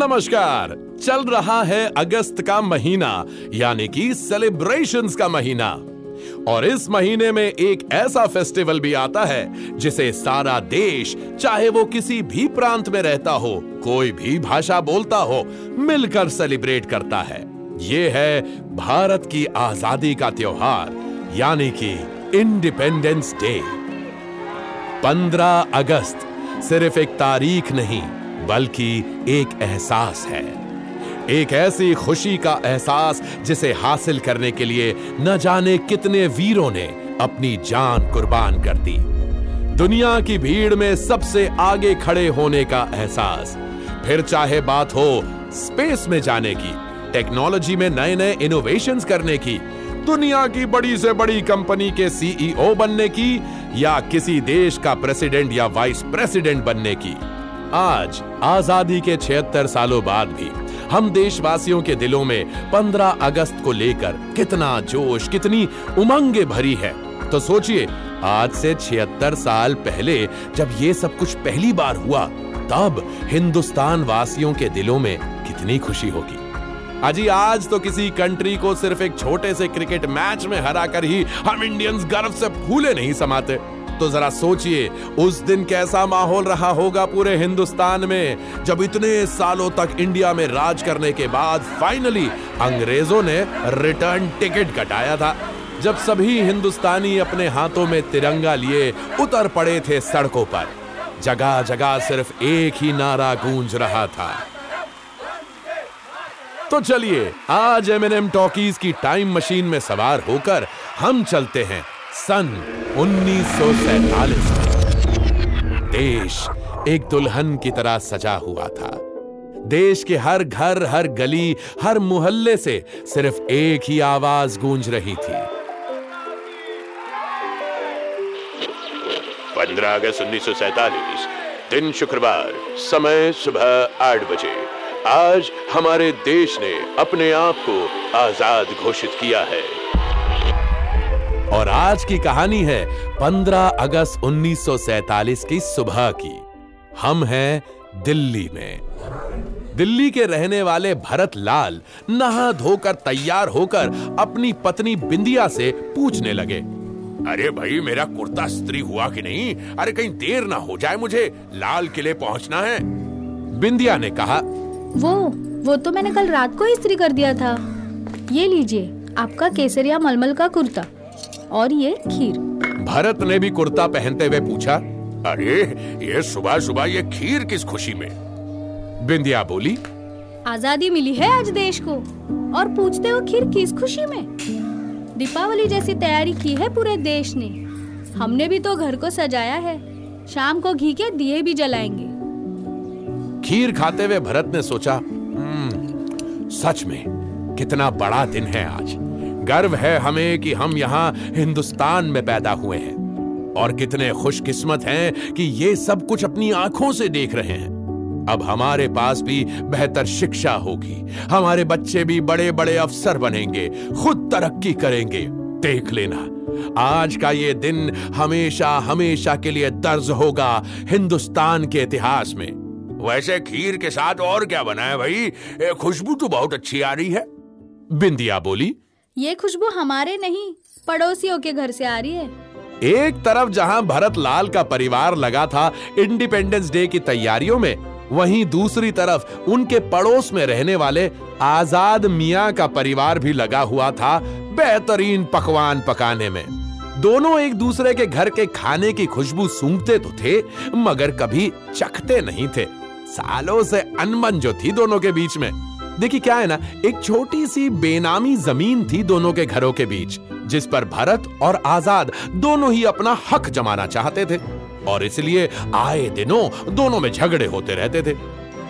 नमस्कार। चल रहा है अगस्त का महीना, यानी कि सेलिब्रेशंस का महीना। और इस महीने में एक ऐसा फेस्टिवल भी आता है, जिसे सारा देश, चाहे वो किसी भी प्रांत में रहता हो, कोई भी भाषा बोलता हो, मिलकर सेलिब्रेट करता है। ये है भारत की आज़ादी का त्योहार, यानी कि इंडिपेंडेंस डे 15 अगस्त, सिर्फ़ एक तारीख नहीं बल्कि एक एहसास है। एक ऐसी खुशी का एहसास जिसे हासिल करने के लिए न जाने कितने वीरों ने अपनी जान कुर्बान कर दी। दुनिया की भीड़ में सबसे आगे खड़े होने का एहसास, फिर चाहे बात हो स्पेस में जाने की, टेक्नोलॉजी में नए नए इनोवेशन करने की, दुनिया की बड़ी से बड़ी कंपनी के सीईओ बनने की, या किसी देश का प्रेसिडेंट या वाइस प्रेसिडेंट बनने की। आज आज़ादी के 76 सालों बाद भी हम देशवासियों के दिलों में 15 अगस्त को लेकर कितना जोश, कितनी उमंगे भरी है। तो सोचिए, आज से 76 साल पहले जब ये सब कुछ पहली बार हुआ, तब हिंदुस्तान वासियों के दिलों में कितनी खुशी होगी। अजी, आज तो किसी कंट्री को सिर्फ़ एक छोटे से क्रिकेट मैच में हराकर ही हम इंडियंस गर्व से फूले नहीं समाते। तो जरा सोचिए, उस दिन कैसा माहौल रहा होगा पूरे हिंदुस्तान में, जब इतने सालों तक इंडिया में राज करने के बाद फाइनली अंग्रेज़ों ने रिटर्न टिकट कटाया था। जब सभी हिंदुस्तानी अपने हाथों में तिरंगा लिए उतर पड़े थे सड़कों पर जगह जगह सिर्फ़ एक ही नारा गूंज रहा था। तो चलिए, आज एम एन टॉकीज की टाइम मशीन में सवार होकर हम चलते हैं। सन 1947 में देश एक दुल्हन की तरह सजा हुआ था। देश के हर घर, हर गली, हर मोहल्ले से सिर्फ़ एक ही आवाज़ गूंज रही थी। 15 अगस्त 1947 दिन शुक्रवार, समय सुबह आठ बजे। आज हमारे देश ने अपने आप को आज़ाद घोषित किया है। और आज की कहानी है 15 अगस्त 1947 की सुबह की। हम हैं दिल्ली में। दिल्ली के रहने वाले भरत लाल नहा धोकर तैयार होकर अपनी पत्नी बिंदिया से पूछने लगे। अरे भाई, मेरा कुर्ता स्त्री हुआ कि नहीं? अरे कहीं देर ना हो जाए मुझे, लाल किले पहुँचना है। बिंदिया ने कहा, वो वो तो मैंने कल रात को स्त्री कर दिया था। ये लीजिए, आपका केसरिया मलमल का कुर्ता। और ये खीर। भरत ने भी कुर्ता पहनते हुए पूछा अरे ये सुबह सुबह ये खीर किस खुशी में? बिंदिया बोली आज़ादी मिली है आज देश को और पूछते हो खीर किस खुशी में? दीपावली जैसी तैयारी की है पूरे देश ने। हमने भी तो घर को सजाया है शाम को घी के दिए भी जलाएँगे। खीर खाते हुए भरत ने सोचा "हम्म, सच में कितना बड़ा दिन है आज। गर्व है हमें कि हम यहाँ हिंदुस्तान में पैदा हुए हैं। और कितने खुशकिस्मत हैं कि ये सब कुछ अपनी आँखों से देख रहे हैं। अब हमारे पास भी बेहतर शिक्षा होगी। हमारे बच्चे भी बड़े बड़े अफसर बनेंगे। खुद तरक्की करेंगे। देख लेना। आज का ये दिन हमेशा हमेशा के लिए दर्ज होगा हिंदुस्तान के इतिहास में। वैसे खीर के साथ और क्या बना है भाई खुशबू तो बहुत अच्छी आ रही है। बिंदिया बोली ये खुशबू हमारे नहीं, पड़ोसियों के घर से आ रही है। एक तरफ़ जहाँ भरत लाल का परिवार लगा था इंडिपेंडेंस डे की तैयारियों में, वहीं दूसरी तरफ़ उनके पड़ोस में रहने वाले आज़ाद मियाँ का परिवार भी लगा हुआ था बेहतरीन पकवान पकाने में। दोनों एक दूसरे के घर के खाने की खुशबू सूंघते तो थे, मगर कभी चखते नहीं थे। सालों से अनबन जो थी दोनों के बीच में देखिए क्या है ना, एक छोटी सी बेनामी ज़मीन थी दोनों के घरों के बीच, जिस पर भरत और आज़ाद दोनों ही अपना हक जमाना चाहते थे, और इसलिए आए दिनों दोनों में झगड़े होते रहते थे।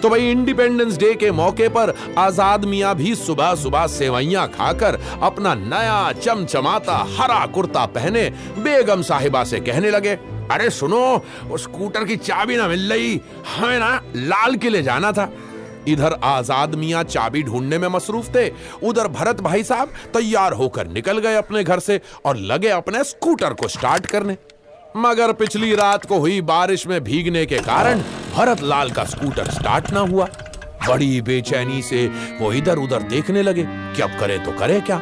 तो भाई इंडिपेंडेंस डे के मौके पर आज़ाद मियाँ भी सुबह सुबह सेवैया खाकर अपना नया चमचमाता हरा कुर्ता पहने बेगम साहिबा से कहने लगे, अरे सुनो, वो स्कूटर की चाबी ना मिल रही, हमें ना लाल किले जाना था। इधर आज़ाद मियाँ चाबी ढूँढने में मसरूफ थे। उधर भरत भाई साहब तैयार होकर निकल गए अपने घर से और लगे अपने स्कूटर को स्टार्ट करने। मगर पिछली रात को हुई बारिश में भीगने के कारण भरत लाल का स्कूटर स्टार्ट ना हुआ। बड़ी बेचैनी से वो इधर उधर देखने लगे कि अब करे तो करे क्या।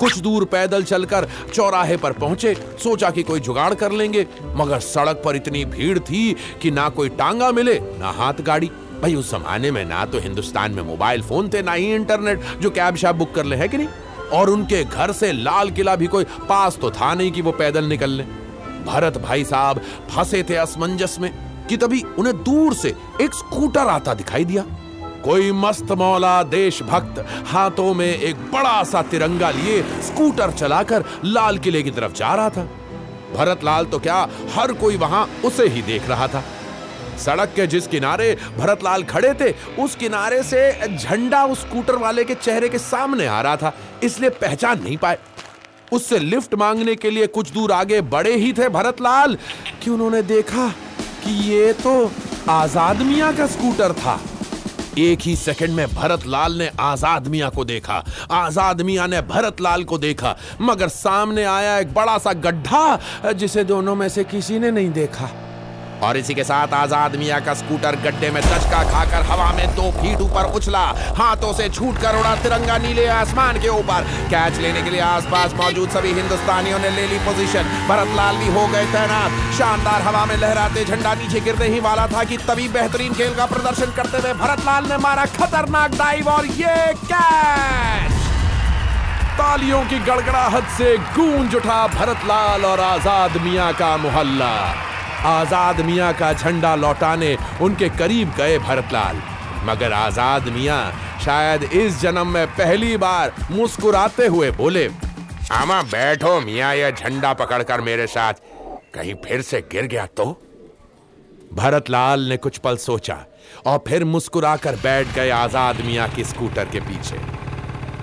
कुछ दूर पैदल चलकर चौराहे पर पहुँचे, सोचा कि कोई जुगाड़ कर लेंगे, मगर सड़क पर इतनी भीड़ थी कि ना कोई टांगा मिले, ना हाथ गाड़ी। भाई, उस जमाने में ना तो हिंदुस्तान में मोबाइल फ़ोन थे, ना ही इंटरनेट, जो कैब शैब बुक कर ले, है कि नहीं? और उनके घर से लाल किला भी कोई पास तो था नहीं कि वो पैदल निकल ले। भरत भाई साहब फंसे थे असमंजस में कि तभी उन्हें दूर से एक स्कूटर आता दिखाई दिया। कोई मस्त मौला देशभक्त हाथों में एक बड़ा सा तिरंगा लिए स्कूटर चलाकर लाल किले की तरफ़ जा रहा था। भरत लाल तो क्या हर कोई वहाँ उसे ही देख रहा था। सड़क के जिस किनारे भरतलाल खड़े थे, उस किनारे से झंडा उस स्कूटर वाले के चेहरे के सामने आ रहा था, इसलिए पहचान नहीं पाए। उससे लिफ्ट मांगने के लिए कुछ दूर आगे बड़े ही थे भरतलाल, कि उन्होंने देखा कि ये तो आज़ाद मियाँ का स्कूटर था। एक ही सेकंड में भरत लाल ने आज़ाद मिया को देखा, आज़ाद मिया ने भरत लाल को देखा, मगर सामने आया एक बड़ा सा गड्ढा, जिसे दोनों में से किसी ने नहीं देखा। और इसी के साथ आज़ाद मिया का स्कूटर गड्ढे में दचका खाकर हवा में दो फीट ऊपर उछला। हाथों से छूट कर उड़ा तिरंगा नीले आसमान के ऊपर। कैच लेने के लिए आसपास मौजूद सभी हिंदुस्तानियों ने ले ली पोजीशन। भरत लाल भी हो गए तैनात। शानदार हवा में लहराते झंडा नीचे गिरने ही वाला था कि तभी बेहतरीन खेल का प्रदर्शन करते हुए भरत लाल ने मारा खतरनाक डाइव और ये कैच! तालियों की गड़गड़ाहट से गूंज उठा भरत लाल और आज़ाद मियाँ का मोहल्ला। आज़ाद मियाँ का झंडा लौटाने उनके करीब गए भरतलाल। मगर आज़ाद मियाँ शायद इस जन्म में पहली बार मुस्कुराते हुए बोले, आमा, बैठो मियाँ यह झंडा पकड़कर मेरे साथ कहीं फिर से गिर गया तो? भरतलाल ने कुछ पल सोचा और फिर मुस्कुराकर बैठ गए आज़ाद मियाँ की स्कूटर के पीछे।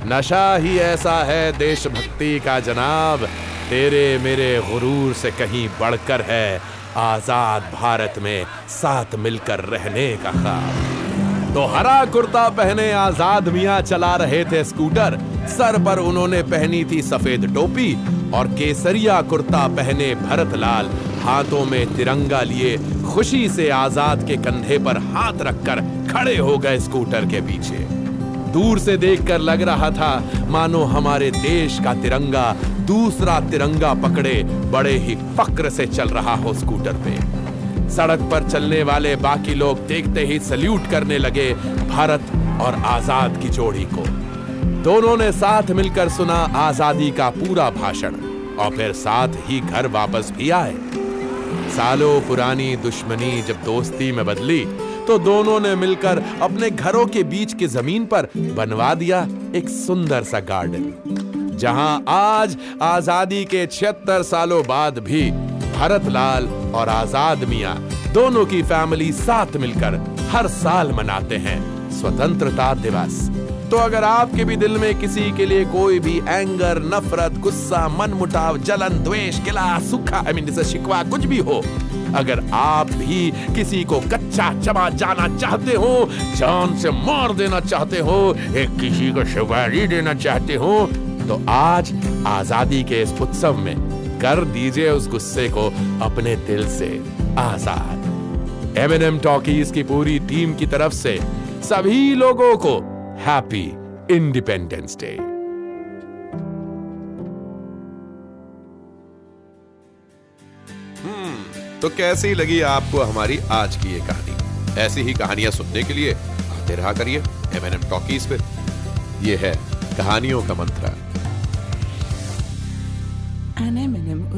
नशा ही ऐसा है देशभक्ति का जनाब, तेरे मेरे गुरूर से कहीं बढ़कर है आज़ाद भारत में साथ मिलकर रहने का ख्वाब। तो हरा कुर्ता पहने आज़ाद मियाँ चला रहे थे स्कूटर। सर पर उन्होंने पहनी थी सफ़ेद टोपी और केसरिया कुर्ता पहने भरतलाल। हाथों में तिरंगा लिए खुशी से आज़ाद के कंधे पर हाथ रखकर खड़े हो गए स्कूटर के पीछे। दूर से देखकर लग रहा था, मानो हमारे देश का तिरंगा दूसरा तिरंगा पकड़े बड़े ही फक्र से चल रहा हो स्कूटर पे। सड़क पर चलने वाले बाकी लोग देखते ही सल्यूट करने लगे भारत और आज़ाद की जोड़ी को। दोनों ने साथ मिलकर सुना आज़ादी का पूरा भाषण और फिर साथ ही घर वापस भी आए। सालों पुरानी दुश्मनी जब दोस्ती में बदली तो दोनों ने मिलकर अपने घरों के बीच की ज़मीन पर बनवा दिया एक सुंदर सा गार्डन। जहाँ आज आज़ादी के छिहत्तर सालों बाद भी भरत लाल और आज़ाद मिया दोनों की फैमिली साथ मिलकर हर साल मनाते हैं स्वतंत्रता दिवस। तो अगर आपके भी दिल में किसी के लिए कोई भी एंगर, नफरत, गुस्सा मन मुटाव जलन, द्वेष, गिला, सुखा आई मीन शिकवा, कुछ भी हो, अगर आप भी किसी को कच्चा चबा जाना चाहते हो, जान से मार देना चाहते हो, एक किसी को शिवारी देना चाहते हो तो आज आज़ादी के इस उत्सव में कर दीजिए उस गुस्से को अपने दिल से, आज़ाद। एम एन एम टॉकीज की पूरी टीम की तरफ़ से सभी लोगों को हैप्पी इंडिपेंडेंस डे तो कैसी लगी आपको हमारी आज की ये कहानी? ऐसी ही कहानियाँ सुनने के लिए आते रहा करिए एम एन एम टॉकीज पे। ये है कहानियों का मंत्र।